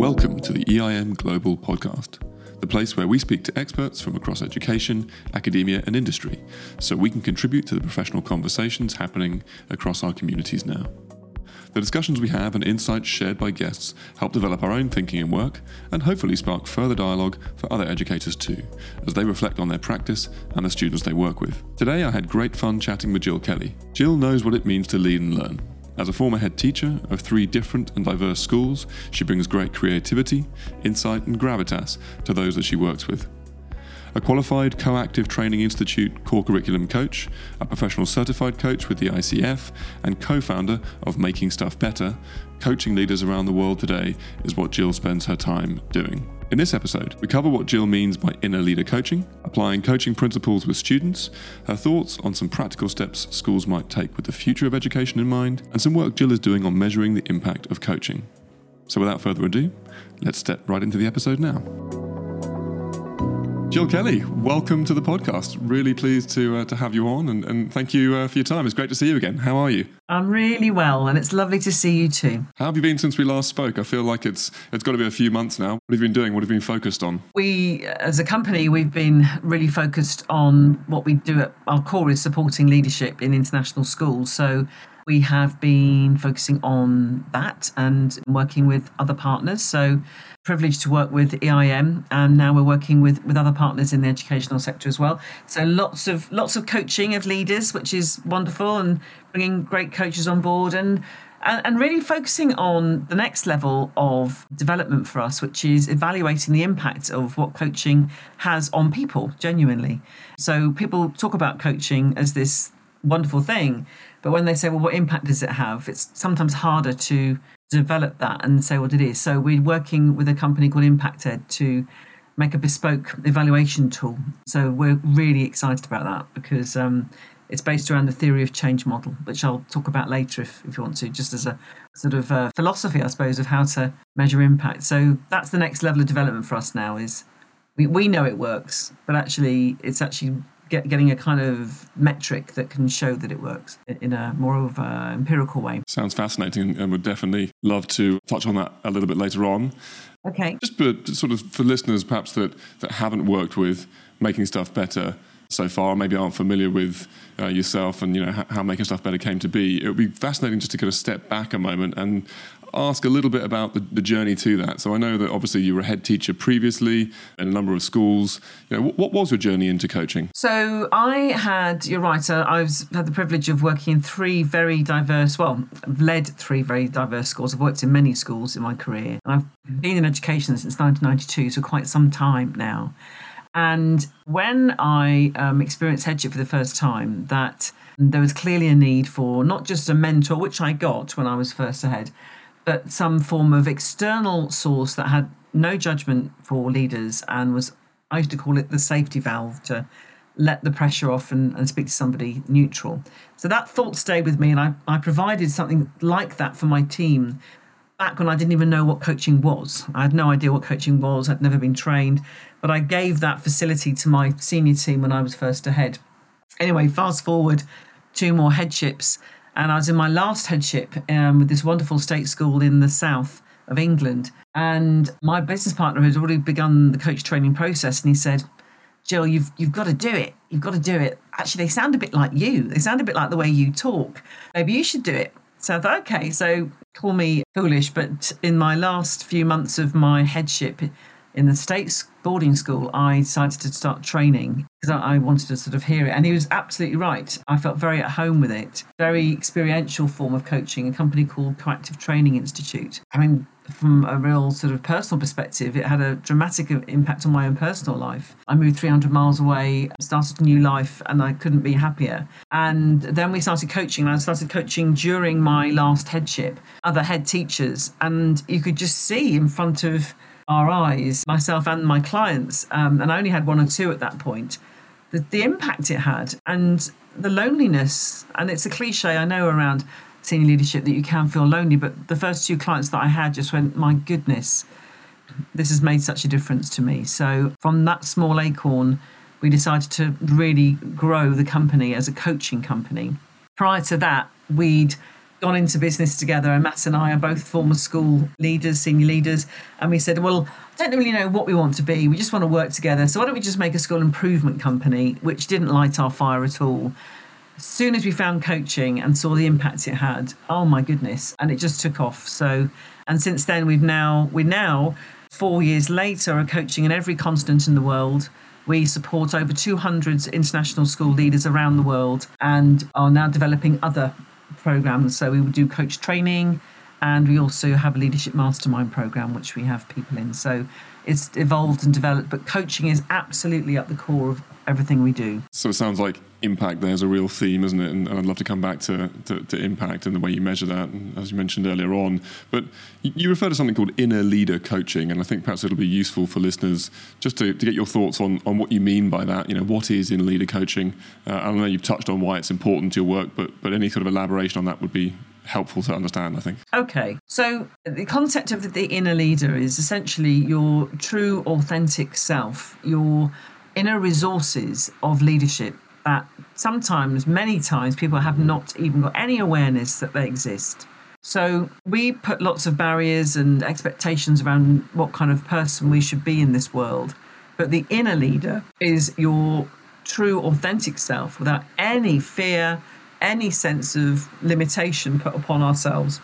Welcome to the EIM Global Podcast, the place where we speak to experts from across education, academia, and industry so we can contribute to the professional conversations happening across our communities now. The discussions we have and insights shared by guests help develop our own thinking and work, and hopefully spark further dialogue for other educators too, as they reflect on their practice and the students they work with. Today I had great fun chatting with Gill Kelly. Gill knows what it means to lead and learn. As a former head teacher of three different and diverse schools, she brings great creativity, insight, and gravitas to those that she works with a qualified Coactive Training Institute core curriculum coach, a professional certified coach with the ICF, and co founder of Making Stuff Better, coaching leaders around the world today is what Gill spends her time doing. In this episode, we cover what Gill means by inner leader coaching, applying coaching principles with students, her thoughts on some practical steps schools might take with the future of education in mind, and some work Gill is doing on measuring the impact of coaching. So, without further ado, let's step right into the episode now. Gill Kelly, welcome to the podcast. Really pleased to uh, to have you on, and, and thank you uh, for your time. It's great to see you again. How are you? I'm really well, and it's lovely to see you too. How have you been since we last spoke? I feel like it's it's got to be a few months now. What have you been doing? What have you been focused on? We, as a company, we've been really focused on what we do at our core is supporting leadership in international schools. So we have been focusing on that and working with other partners. So privileged to work with EIM, and now we're working with with other partners in the educational sector as well. So lots of lots of coaching of leaders, which is wonderful, and bringing great coaches on board and. And, really focusing on the next level of development for us, which is evaluating the impact of what coaching has on people genuinely. So, people talk about coaching as this wonderful thing, but when they say, well, what impact does it have? It's sometimes harder to develop that and say what it is. So we're working with a company called ImpactEd to make a bespoke evaluation tool. So we're really excited about that because um, it's based around the theory of change model, which I'll talk about later if, if you want to, just as a sort of uh, philosophy, I suppose, of how to measure impact. So that's the next level of development for us now is we, we know it works, but actually it's actually get, getting a kind of metric that can show that it works in a more of an empirical way. Sounds fascinating and would definitely love to touch on that a little bit later on. Okay. Just for, sort of for listeners perhaps that, that haven't worked with making stuff better so far, maybe aren't familiar with uh, yourself and you know how, making stuff better came to be. It would be fascinating just to kind of step back a moment and ask a little bit about the, the, journey to that. So I know that obviously you were a head teacher previously in a number of schools. You know, what, what was your journey into coaching? So I had, you're right, uh, I've had the privilege of working in three very diverse, well, I've led three very diverse schools. I've worked in many schools in my career. And I've been in education since 1992, so quite some time now. And when I um, experienced headship for the first time, that there was clearly a need for not just a mentor, which I got when I was first ahead, but some form of external source that had no judgment for leaders and was, I used to call it the safety valve to let the pressure off and, and speak to somebody neutral. So that thought stayed with me, and I, I provided something like that for my team back when I didn't even know what coaching was. I had no idea what coaching was, I'd never been trained, but I gave that facility to my senior team when I was first ahead. Anyway, fast forward two more headships and I was in my last headship um, with this wonderful state school in the south of England. And my business partner had already begun the coach training process, and he said, Gill, you've you've got to do it. You've got to do it. Actually, they sound a bit like you. They sound a bit like the way you talk. Maybe you should do it. So I thought, okay, so call me foolish, but in my last few months of my headship, in the States boarding school, I decided to start training because I wanted to sort of hear it. And he was absolutely right. I felt very at home with it. Very experiential form of coaching, a company called Coactive Training Institute. I mean, from a real sort of personal perspective, it had a dramatic impact on my own personal life. I moved 300 miles away, started a new life, and I couldn't be happier. And then we started coaching. I started coaching during my last headship, other head teachers, and you could just see in front of our eyes, myself and my clients, um, and I only had one or two at that point, the, the impact it had and the loneliness. And it's a cliche I know around senior leadership that you can feel lonely, but the first two clients that I had just went, my goodness, this has made such a difference to me. So from that small acorn, we decided to really grow the company as a coaching company. Prior to that, we'd gone into business together, and Matt and I are both former school leaders, senior leaders, and we said, well, I don't really know what we want to be. We just want to work together. So why don't we just make a school improvement company, which didn't light our fire at all. As soon as we found coaching and saw the impact it had, oh my goodness, and it just took off. So, and since then we've now we're now four years later are coaching in every continent in the world. We support over 200 international school leaders around the world and are now developing other programs. So we would do coach training and we also have a leadership mastermind program, which we have people in. So it's evolved and developed, but coaching is absolutely at the core of everything we do. So it sounds like impact there's a real theme, isn't it? And, I'd love to come back to, to, to, impact and the way you measure that, as you mentioned earlier on. But you refer to something called inner leader coaching, and I think perhaps it'll be useful for listeners just to, to get your thoughts on, on what you mean by that. You know, what is inner leader coaching? Uh, I know you've touched on why it's important to your work, but but any sort of elaboration on that would be helpful to understand, I think. Okay. So the concept of the inner leader is essentially your true, authentic self, your inner resources of leadership that sometimes, many times, people have not even got any awareness that they exist. So we put lots of barriers and expectations around what kind of person we should be in this world. But the inner leader is your true, authentic self without any fear, any sense of limitation put upon ourselves.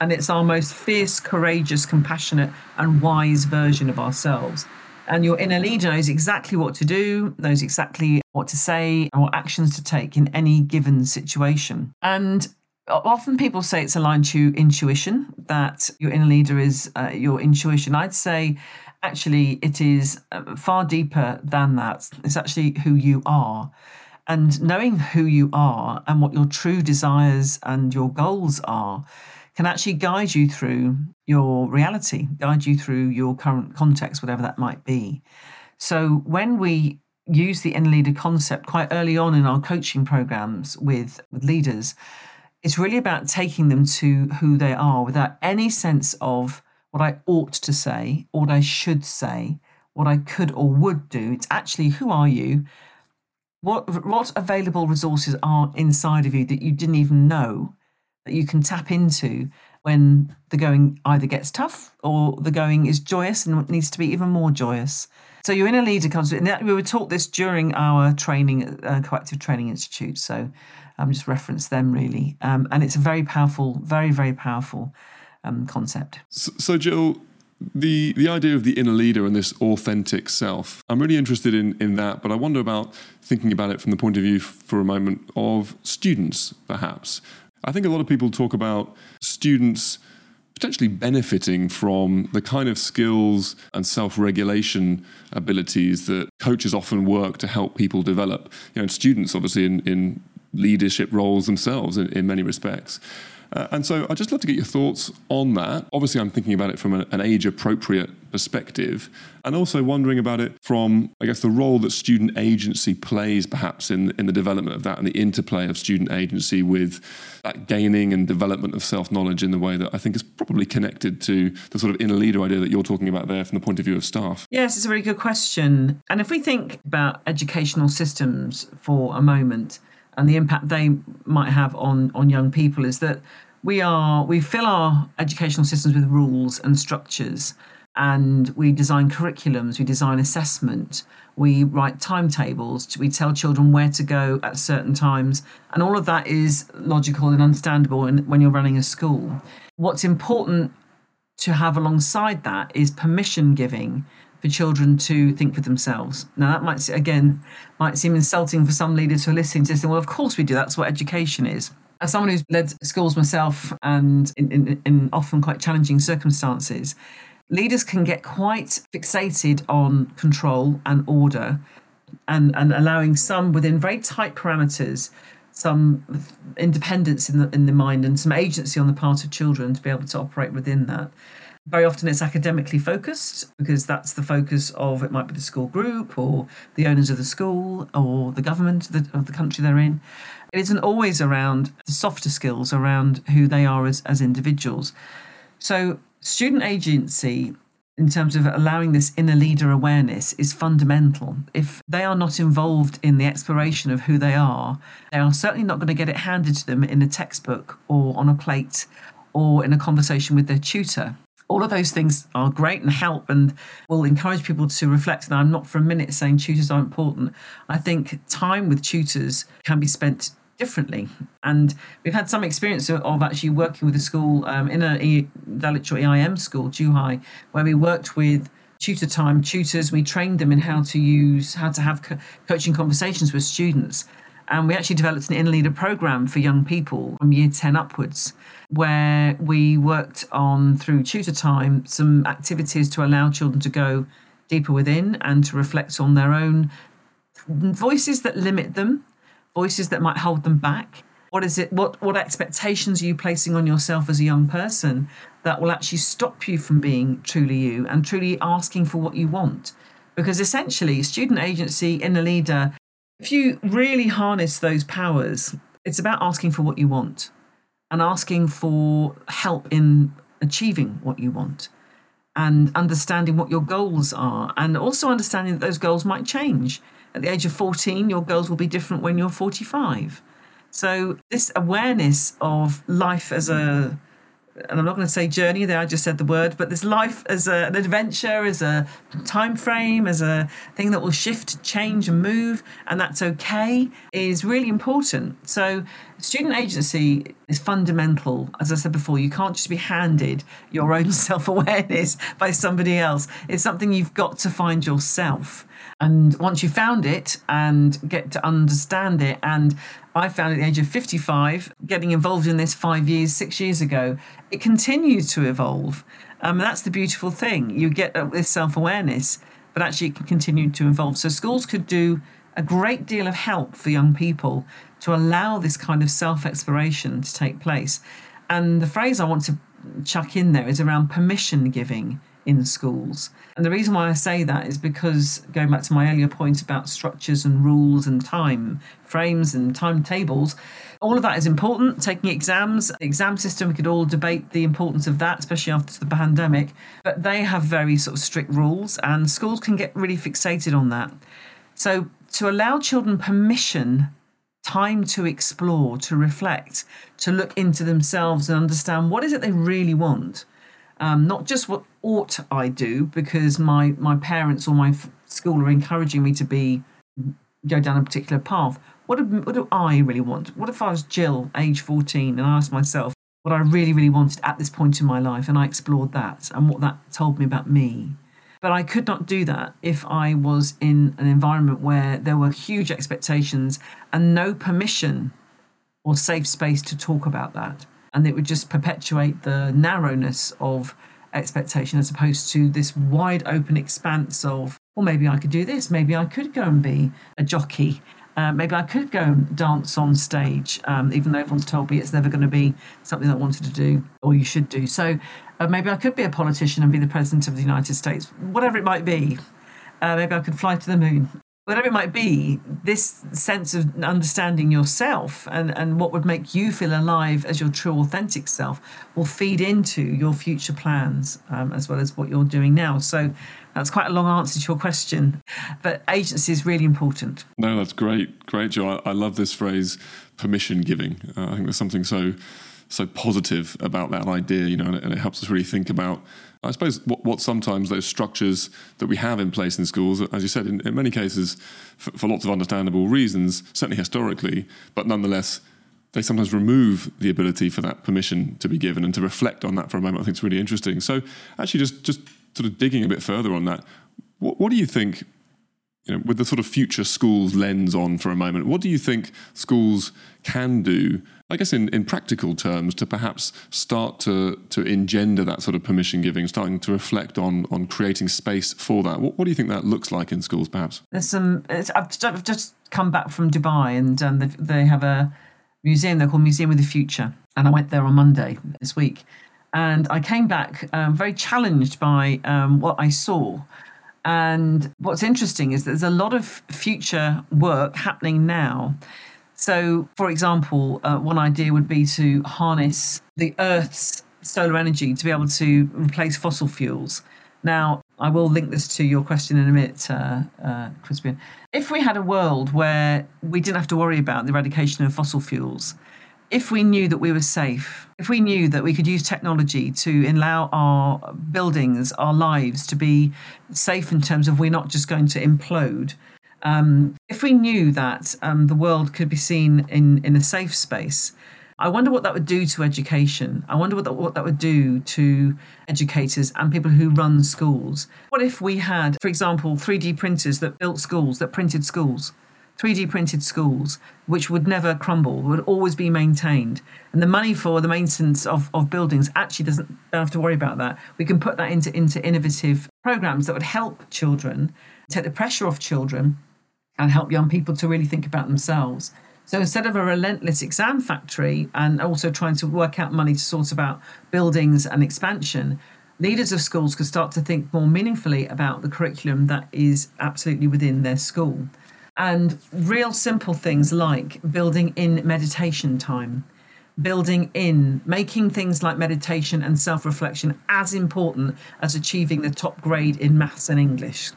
And it's our most fierce, courageous, compassionate, and wise version of ourselves. And your inner leader knows exactly what to do, knows exactly what to say, and what actions to take in any given situation. And often people say it's aligned to intuition, that your inner leader is uh, your intuition. I'd say actually it is uh, far deeper than that. It's actually who you are. And knowing who you are and what your true desires and your goals are can actually guide you through your reality, guide you through your current context, whatever that might be. So when we use the inner leader concept quite early on in our coaching programs with, with leaders, it's really about taking them to who they are without any sense of what I ought to say, what I should say, what I could or would do. It's actually who are you? What what available resources are inside of you that you didn't even know that you can tap into when the going either gets tough or the going is joyous and needs to be even more joyous. So your inner leader comes. And we were taught this during our training uh, Coactive Training Institute. So I'm um, just reference them really, um, and it's a very powerful, very very powerful um, concept. So, so Gill, the the idea of the inner leader and this authentic self i'm really interested in in that but i wonder about thinking about it from the point of view for a moment of students perhaps. I think a lot of people talk about students potentially benefiting from the kind of skills and self-regulation abilities that coaches often work to help people develop. You know students obviously in in leadership roles themselves in, in many respects uh, and so I'd just love to get your thoughts on that. Obviously, I'm thinking about it from a, an age appropriate perspective, and also wondering about it from, I guess, the role that student agency plays perhaps in, in the development of that and the interplay of student agency with that gaining and development of self knowledge in the way that I think is probably connected to the sort of inner leader idea that you're talking about there from the point of view of staff. Yes, it's a very good question. And if we think about educational systems for a moment, and the impact they might have on on young people is that we are we fill our educational systems with rules and structures and we design curriculums we design assessment we write timetables we tell children where to go at certain times and all of that is logical and understandable when you're running a school. What's important to have alongside that is permission giving for children to think for themselves. Now, that might, again, might seem insulting for some leaders who are listening to this. And, well, of course we do. That's what education is. As someone who's led schools myself and in, in, in often quite challenging circumstances, leaders can get quite fixated on control and order and, and allowing some within very tight parameters some independence in the in the mind and some agency on the part of children to be able to operate within that very often it's academically focused because that's the focus of it might be the school group or the owners of the school or the government of the country they're in. It isn't always around the softer skills around who they are as, as individuals. So student agency in terms of allowing this inner leader awareness is fundamental. If they are not involved in the exploration of who they are, they are certainly not going to get it handed to them in a textbook or on a plate or in a conversation with their tutor. All of those things are great and help and will encourage people to reflect. And I'm not for a minute saying tutors aren't important. I think time with tutors can be spent differently. And we've had some experience of, actually working with a school um, in a Dulwich or EIM school, Zhuhai, where we worked with tutor time tutors. We trained them in how to use, how to have co- coaching conversations with students. And we actually developed an inner leader program for young people from year 10 upwards, where we worked on, through tutor time, some activities to allow children to go deeper within and to reflect on their own voices that limit them voices that might hold them back? What is it? What what expectations are you placing on yourself as a young person that will actually stop you from being truly you and truly asking for what you want? Because essentially, student agency, inner leader, if you really harness those powers, it's about asking for what you want and asking for help in achieving what you want and understanding what your goals are and also understanding that those goals might change at the age of 14, your goals will be different when you're 45. So, this awareness of life as a and I'm not going to say journey there, I just said the word, but this life as a, an adventure, as a time frame, as a thing that will shift, change, and move, and that's okay, is really important. So, student agency is fundamental. As I said before, you can't just be handed your own self awareness by somebody else, it's something you've got to find yourself. And once you found it and get to understand it, and I found at the age of 55, getting involved in this five years, six years ago, it continues to evolve. Um, that's the beautiful thing. You get this self awareness, but actually it can continue to evolve. So schools could do a great deal of help for young people to allow this kind of self exploration to take place. And the phrase I want to chuck in there is around permission giving in schools. And the reason why I say that is because going back to my earlier point about structures and rules and time frames and timetables, all of that is important. Taking exams, exam system, we could all debate the importance of that, especially after the pandemic, but they have very sort of strict rules and schools can get really fixated on that. So to allow children permission time to explore, to reflect, to look into themselves and understand what is it they really want um, not just what ought I do because my my parents or my school are encouraging me to be go down a particular path. What do, what do I really want? What if I was Gill, age 14, and I asked myself what I really, really wanted at this point in my life, and I explored that and what that told me about me. But I could not do that if I was in an environment where there were huge expectations and no permission or safe space to talk about that. And it would just perpetuate the narrowness of expectation as opposed to this wide open expanse of well maybe i could do this maybe i could go and be a jockey uh, maybe i could go and dance on stage um, even though everyone's told me it's never going to be something i wanted to do or you should do. So uh, maybe i could be a politician and be the president of the united states whatever it might be. Uh, maybe i could fly to the moon. Whatever it might be, this sense of understanding yourself and, and what would make you feel alive as your true, authentic self will feed into your future plans um, as well as what you're doing now. So that's quite a long answer to your question, but agency is really important. No, that's great. Great, Joe. I, I love this phrase, permission giving. Uh, I think there's something so so positive about that idea, you know, and it, and it helps us really think about I suppose what, what, sometimes those structures that we have in place in schools, as you said, in, in many cases, for, for, lots of understandable reasons, certainly historically, but nonetheless, they sometimes remove the ability for that permission to be given and to reflect on that for a moment. I think it's really interesting. So, actually, just just sort of digging a bit further on that, what, what do you think? You know, with the sort of future schools lens on for a moment, what do you think schools can do I guess in, in practical terms, to perhaps start to to engender that sort of permission giving, starting to reflect on on creating space for that. What, what do you think that looks like in schools, perhaps? There's some. I've just come back from Dubai, and um, they have a museum. They're called Museum of the Future, and I went there on Monday this week, and I came back um, very challenged by um, what I saw. And what's interesting is there's a lot of future work happening now so, for example, uh, one idea would be to harness the Earth's solar energy to be able to replace fossil fuels. Now, I will link this to your question in a minute, uh, uh, Crispian. If we had a world where we didn't have to worry about the eradication of fossil fuels, if we knew that we were safe, if we knew that we could use technology to allow our buildings, our lives to be safe in terms of we're not just going to implode, um, if we knew that um, the world could be seen in, in a safe space, I wonder what that would do to education. I wonder what that, what that would do to educators and people who run schools. What if we had, for example, 3D printers that built schools, that printed schools? 3D printed schools, which would never crumble, would always be maintained. And the money for the maintenance of, of buildings actually doesn't have to worry about that. We can put that into, into innovative programs that would help children, take the pressure off children, and help young people to really think about themselves. So instead of a relentless exam factory and also trying to work out money to sort about buildings and expansion, leaders of schools could start to think more meaningfully about the curriculum that is absolutely within their school and real simple things like building in meditation time, building in making things like meditation and self reflection as important as achieving the top grade in maths and English,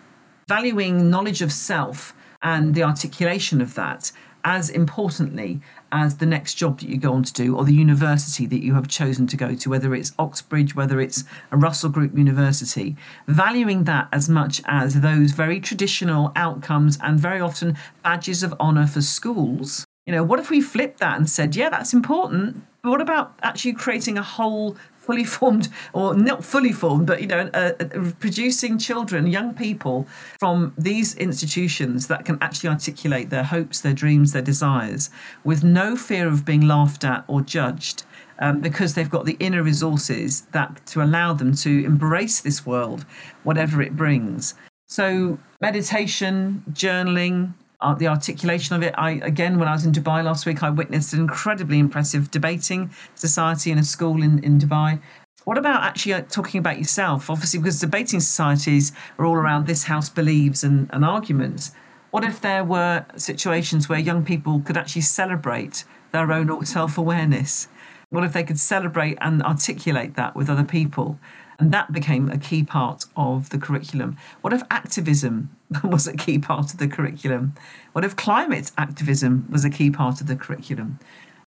valuing knowledge of self and the articulation of that as importantly as the next job that you go on to do or the university that you have chosen to go to, whether it's Oxbridge, whether it's a Russell Group university, valuing that as much as those very traditional outcomes and very often badges of honour for schools. You know, what if we flipped that and said, yeah, that's important, but what about actually creating a whole fully formed, or not fully formed, but you know, uh, uh, producing children, young people from these institutions that can actually articulate their hopes, their dreams, their desires, with no fear of being laughed at or judged. Um, because they've got the inner resources that to allow them to embrace this world, whatever it brings. So, meditation, journaling, uh, the articulation of it. I again, when I was in Dubai last week, I witnessed an incredibly impressive debating society in a school in, in Dubai. What about actually uh, talking about yourself? Obviously, because debating societies are all around this house believes and, and arguments. What if there were situations where young people could actually celebrate their own self awareness? What if they could celebrate and articulate that with other people? And that became a key part of the curriculum. What if activism was a key part of the curriculum? What if climate activism was a key part of the curriculum?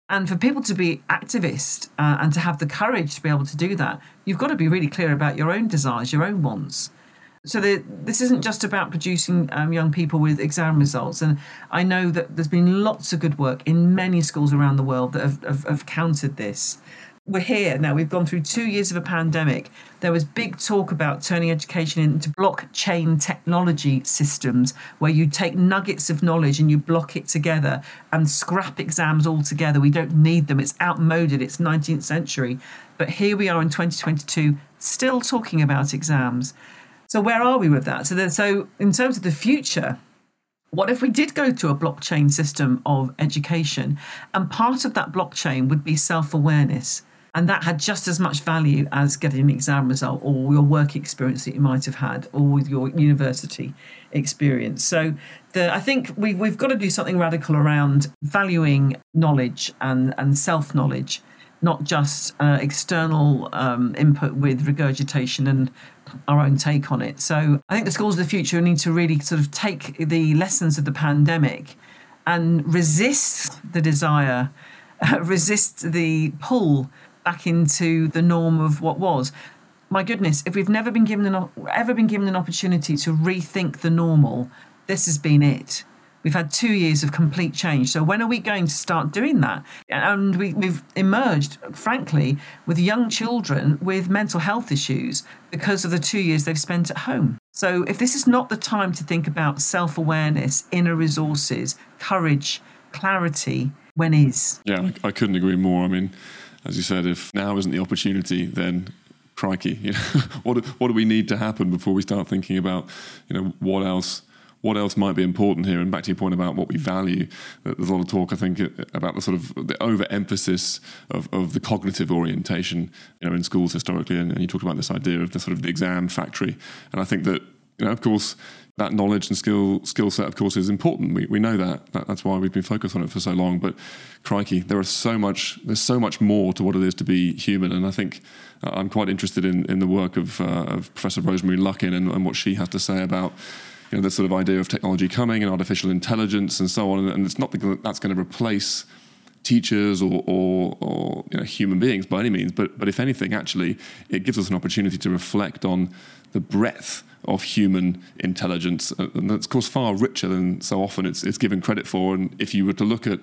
And for people to be activists uh, and to have the courage to be able to do that, you've got to be really clear about your own desires, your own wants. So the, this isn't just about producing um, young people with exam results. And I know that there's been lots of good work in many schools around the world that have, have, have countered this we're here now. We've gone through two years of a pandemic. There was big talk about turning education into blockchain technology systems where you take nuggets of knowledge and you block it together and scrap exams altogether. We don't need them. It's outmoded. It's 19th century. But here we are in 2022, still talking about exams. So where are we with that? So, so in terms of the future, what if we did go to a blockchain system of education and part of that blockchain would be self awareness? And that had just as much value as getting an exam result or your work experience that you might have had or with your university experience. So the, I think we, we've got to do something radical around valuing knowledge and, and self knowledge, not just uh, external um, input with regurgitation and our own take on it. So I think the schools of the future need to really sort of take the lessons of the pandemic and resist the desire, uh, resist the pull back into the norm of what was. My goodness, if we've never been given an ever been given an opportunity to rethink the normal, this has been it. We've had two years of complete change. So when are we going to start doing that? And we, have emerged, frankly, with young children with mental health issues because of the two years they've spent at home. So if this is not the time to think about self awareness, inner resources, courage, clarity, when is? Yeah, I, I couldn't agree more. I mean, as you said, if now isn't the opportunity, then crikey, you know, what what do we need to happen before we start thinking about, you know, what else what else might be important here? And back to your point about what we value, there's a lot of talk, I think, about the sort of the overemphasis of, of the cognitive orientation, you know, in schools historically. And, and you talked about this idea of the sort of the exam factory. And I think that you know, of course, that knowledge and skill skill set, of course, is important. We, we know that. that. That's why we've been focused on it for so long. But crikey, there are so much. There's so much more to what it is to be human. And I think uh, I'm quite interested in in the work of, uh, of Professor Rosemary Luckin and, and what she has to say about you know this sort of idea of technology coming and artificial intelligence and so on. And it's not that that's going to replace teachers or, or, or you know, human beings by any means, but but if anything, actually, it gives us an opportunity to reflect on the breadth of human intelligence, uh, and that's of course far richer than so often it's, it's given credit for. And if you were to look at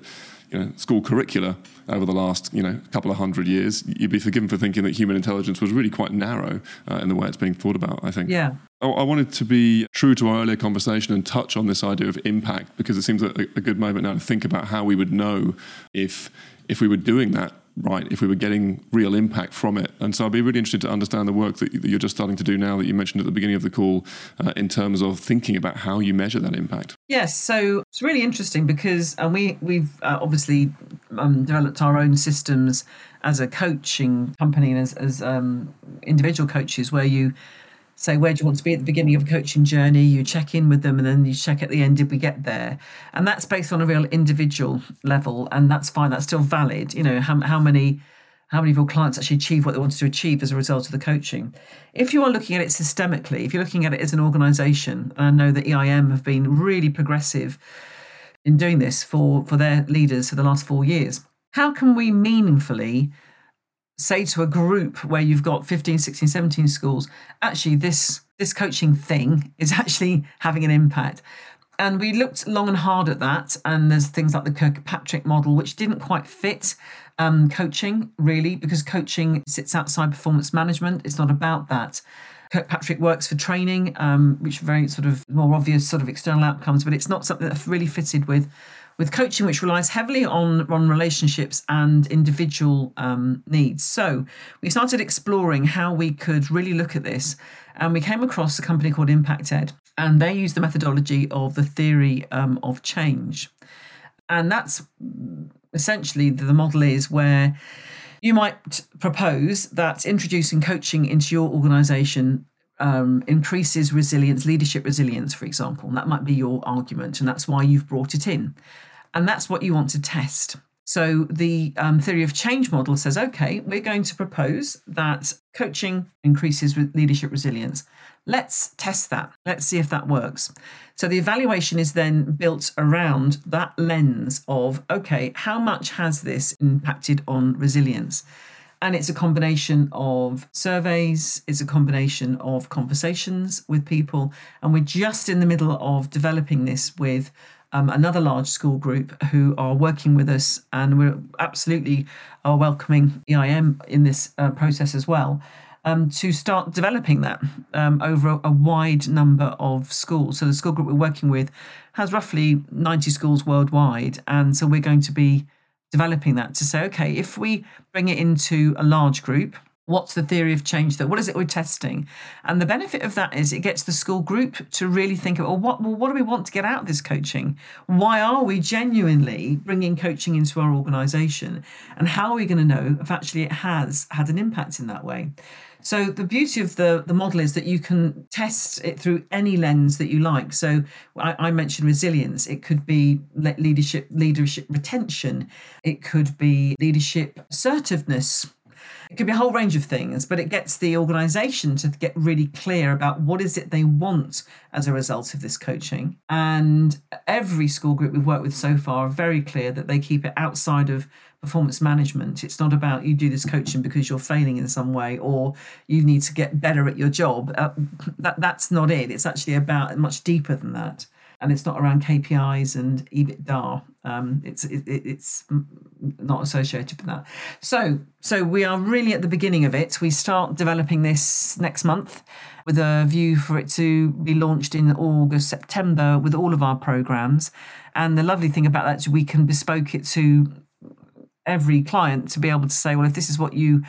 you know, school curricula over the last you know couple of hundred years, you'd be forgiven for thinking that human intelligence was really quite narrow uh, in the way it's being thought about. I think. Yeah. I wanted to be true to our earlier conversation and touch on this idea of impact because it seems a, a good moment now to think about how we would know if if we were doing that right if we were getting real impact from it. And so I'd be really interested to understand the work that you're just starting to do now that you mentioned at the beginning of the call uh, in terms of thinking about how you measure that impact. Yes, so it's really interesting because uh, we we've uh, obviously um, developed our own systems as a coaching company and as, as um, individual coaches where you say where do you want to be at the beginning of a coaching journey? You check in with them and then you check at the end did we get there? And that's based on a real individual level and that's fine that's still valid. You know how, how many how many of your clients actually achieve what they wanted to achieve as a result of the coaching? If you are looking at it systemically if you're looking at it as an organization and i know that eim have been really progressive in doing this for for their leaders for the last four years how can we meaningfully say to a group where you've got 15 16 17 schools actually this this coaching thing is actually having an impact. And we looked long and hard at that and there's things like the kirkpatrick model which didn't quite fit um, coaching really because coaching sits outside performance management. It's not about that. Kirkpatrick works for training, um, which very sort of more obvious sort of external outcomes, but it's not something that really fitted with with coaching, which relies heavily on, on relationships and individual um, needs. So we started exploring how we could really look at this. And we came across a company called ImpactEd, and they use the methodology of the theory um, of change. And that's essentially the model is where you might propose that introducing coaching into your organization um, increases resilience, leadership resilience, for example. And that might be your argument, and that's why you've brought it in. And that's what you want to test. So the um, theory of change model says, okay, we're going to propose that coaching increases leadership resilience. Let's test that. Let's see if that works. So the evaluation is then built around that lens of, okay, how much has this impacted on resilience? And it's a combination of surveys, it's a combination of conversations with people. And we're just in the middle of developing this with um, another large school group who are working with us, and we're absolutely are welcoming EIM in this uh, process as well. Um, to start developing that um, over a, a, wide number of schools. So the school group we're working with has roughly 90 schools worldwide, and so we're going to be developing that to say, okay, if we bring it into a large group, What's the theory of change that? What is it we're testing? And the benefit of that is it gets the school group to really think about well, what, well, what do we want to get out of this coaching? Why are we genuinely bringing coaching into our organisation? And how are we going to know if actually it has had an impact in that way? So the beauty of the, the model is that you can test it through any lens that you like. So I, I, mentioned resilience. It could be leadership, leadership retention. It could be leadership assertiveness it could be a whole range of things, but it gets the organization to get really clear about what is it they want as a result of this coaching. And every school group we've worked with so far are very clear that they keep it outside of performance management. It's not about you do this coaching because you're failing in some way or you need to get better at your job. Uh, that that's not it. It's actually about much deeper than that and it's not around KPIs and EBITDA. Um, it's it, it's not associated with that. So so we are really at the beginning of it. We start developing this next month with a view for it to be launched in August September with all of our programs. And the lovely thing about that is we can bespoke it to every client to be able to say, well, if this is what you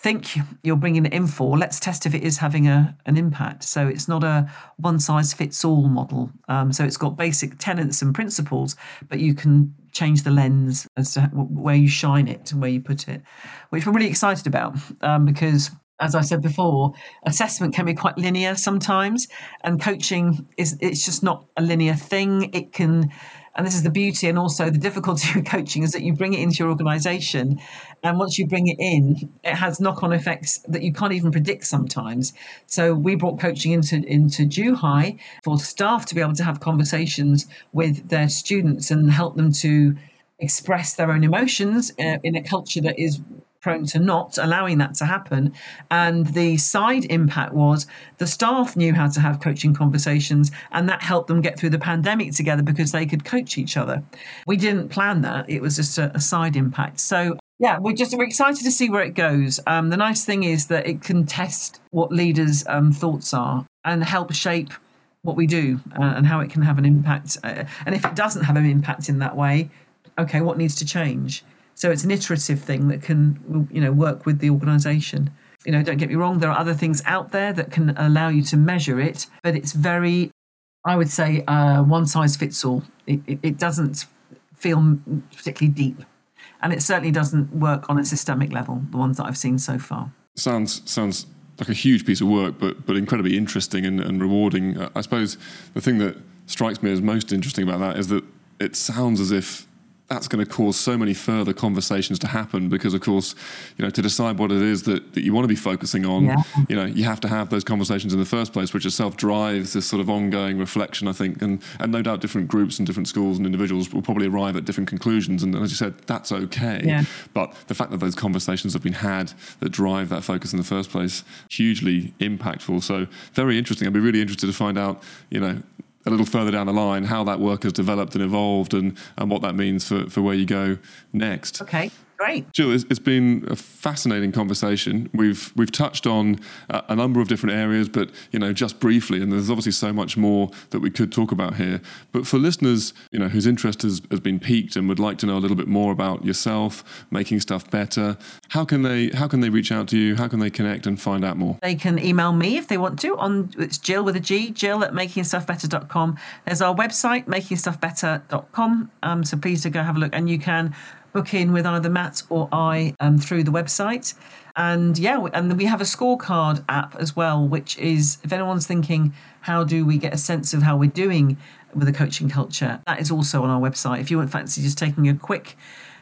think you're bringing it in for, let's test if it is having a, an impact. So it's not a one size fits all model. Um, so it's got basic tenets and principles, but you can change the lens as to where you shine it and where you put it, which we're really excited about um, because as I said before, assessment can be quite linear sometimes, and coaching is it's just not a linear thing. It can, and this is the beauty and also the difficulty with coaching is that you bring it into your organisation, and once you bring it in, it has knock-on effects that you can't even predict sometimes. So we brought coaching into into Zhuhai for staff to be able to have conversations with their students and help them to express their own emotions uh, in a culture that is prone to not allowing that to happen. And the side impact was the staff knew how to have coaching conversations, and that helped them get through the pandemic together because they could coach each other. We didn't plan that, it was just a, a side impact. So yeah, we're just we're excited to see where it goes. Um, the nice thing is that it can test what leaders' um, thoughts are and help shape what we do uh, and how it can have an impact. Uh, and if it doesn't have an impact in that way, okay, what needs to change? So it's an iterative thing that can, you know, work with the organisation. You know, don't get me wrong, there are other things out there that can allow you to measure it, but it's very, I would say, uh, one size fits all. It, it, it doesn't feel particularly deep, and it certainly doesn't work on a systemic level. The ones that I've seen so far sounds sounds like a huge piece of work, but but incredibly interesting and, and rewarding. I suppose the thing that strikes me as most interesting about that is that it sounds as if that's going to cause so many further conversations to happen because of course you know to decide what it is that, that you want to be focusing on yeah. you know you have to have those conversations in the first place which itself drives this sort of ongoing reflection i think. And and no doubt different groups and different schools and individuals will probably arrive at different conclusions. And as you said that's okay. Yeah. but the fact that those conversations have been had that drive that focus in the first place hugely impactful. So very interesting. I'd be really interested to find out you know a little further down the line how that work has developed and evolved and, and what that means for, for where you go next. Okay. Great. Gill, it's, it's been a fascinating conversation. We've we've touched on a, a number of different areas, but you know, just briefly, and there's obviously so much more that we could talk about here. But for listeners, you know, whose interest has, has been piqued and would like to know a little bit more about yourself, making stuff better, how can they how can they reach out to you? How can they connect and find out more? They can email me if they want to on it's Gill with a G, Gill at makingstuffbetter.com. There's our website, makingstuffbetter.com. Um, so please do go have a look and you can book in with either Matt or I um, through the website. And yeah, and we have a scorecard app as well, which is if anyone's thinking, how do we get a sense of how we're doing with the coaching culture? That is also on our website. If you want fancy just taking a quick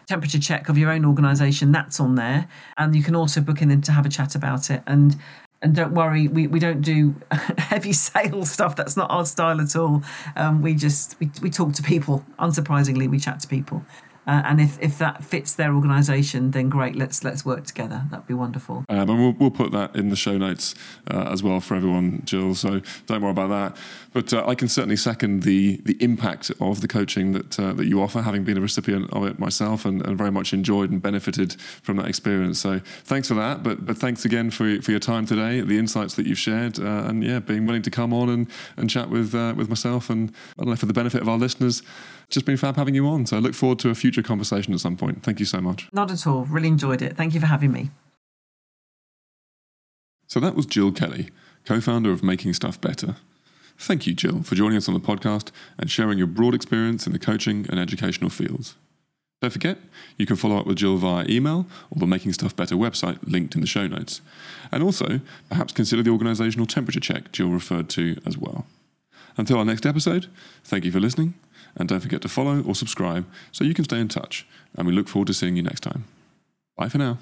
temperature check of your own organisation, that's on there. And you can also book in to have a chat about it. And and don't worry, we, we don't do heavy sales stuff. That's not our style at all. Um, we just we, we talk to people. Unsurprisingly, we chat to people. Uh, and if, if that fits their organisation, then great. Let's let's work together. That'd be wonderful. Um, and we'll, we'll put that in the show notes uh, as well for everyone, Gill. So don't worry about that. But uh, I can certainly second the the impact of the coaching that uh, that you offer, having been a recipient of it myself, and, and, very much enjoyed and benefited from that experience. So thanks for that. But but thanks again for for your time today, the insights that you've shared, uh, and yeah, being willing to come on and and chat with uh, with myself, and I don't know for the benefit of our listeners just been fab having you on. So I look forward to a future conversation at some point. Thank you so much. Not at all. Really enjoyed it. Thank you for having me. So that was Gill Kelly, co founder of Making Stuff Better. Thank you, Gill, for joining us on the podcast and sharing your broad experience in the coaching and educational fields. Don't forget, you can follow up with Gill via email or the Making Stuff Better website linked in the show notes. And also, perhaps consider the organisational temperature check Gill referred to as well. Until our next episode, thank you for listening and don't forget to follow or subscribe so you can stay in touch. And we look forward to seeing you next time. Bye for now.